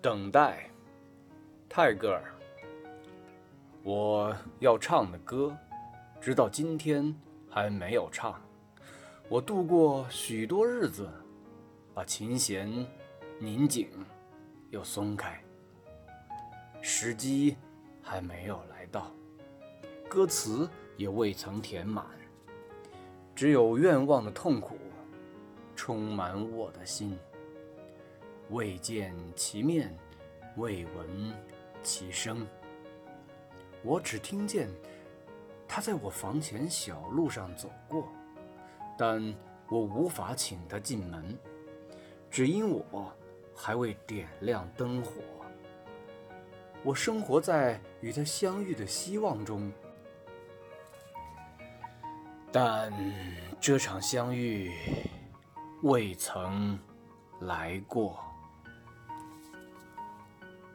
等待，泰戈尔。我要唱的歌，直到今天还没有唱。我度过许多日子，把琴弦拧紧又松开。时机还没有来到，歌词也未曾填满，只有愿望的痛苦充满我的心。未见其面，未闻其声。我只听见他在我房前小路上走过，但我无法请他进门，只因我还未点亮灯火。我生活在与他相遇的希望中，但这场相遇未曾来过。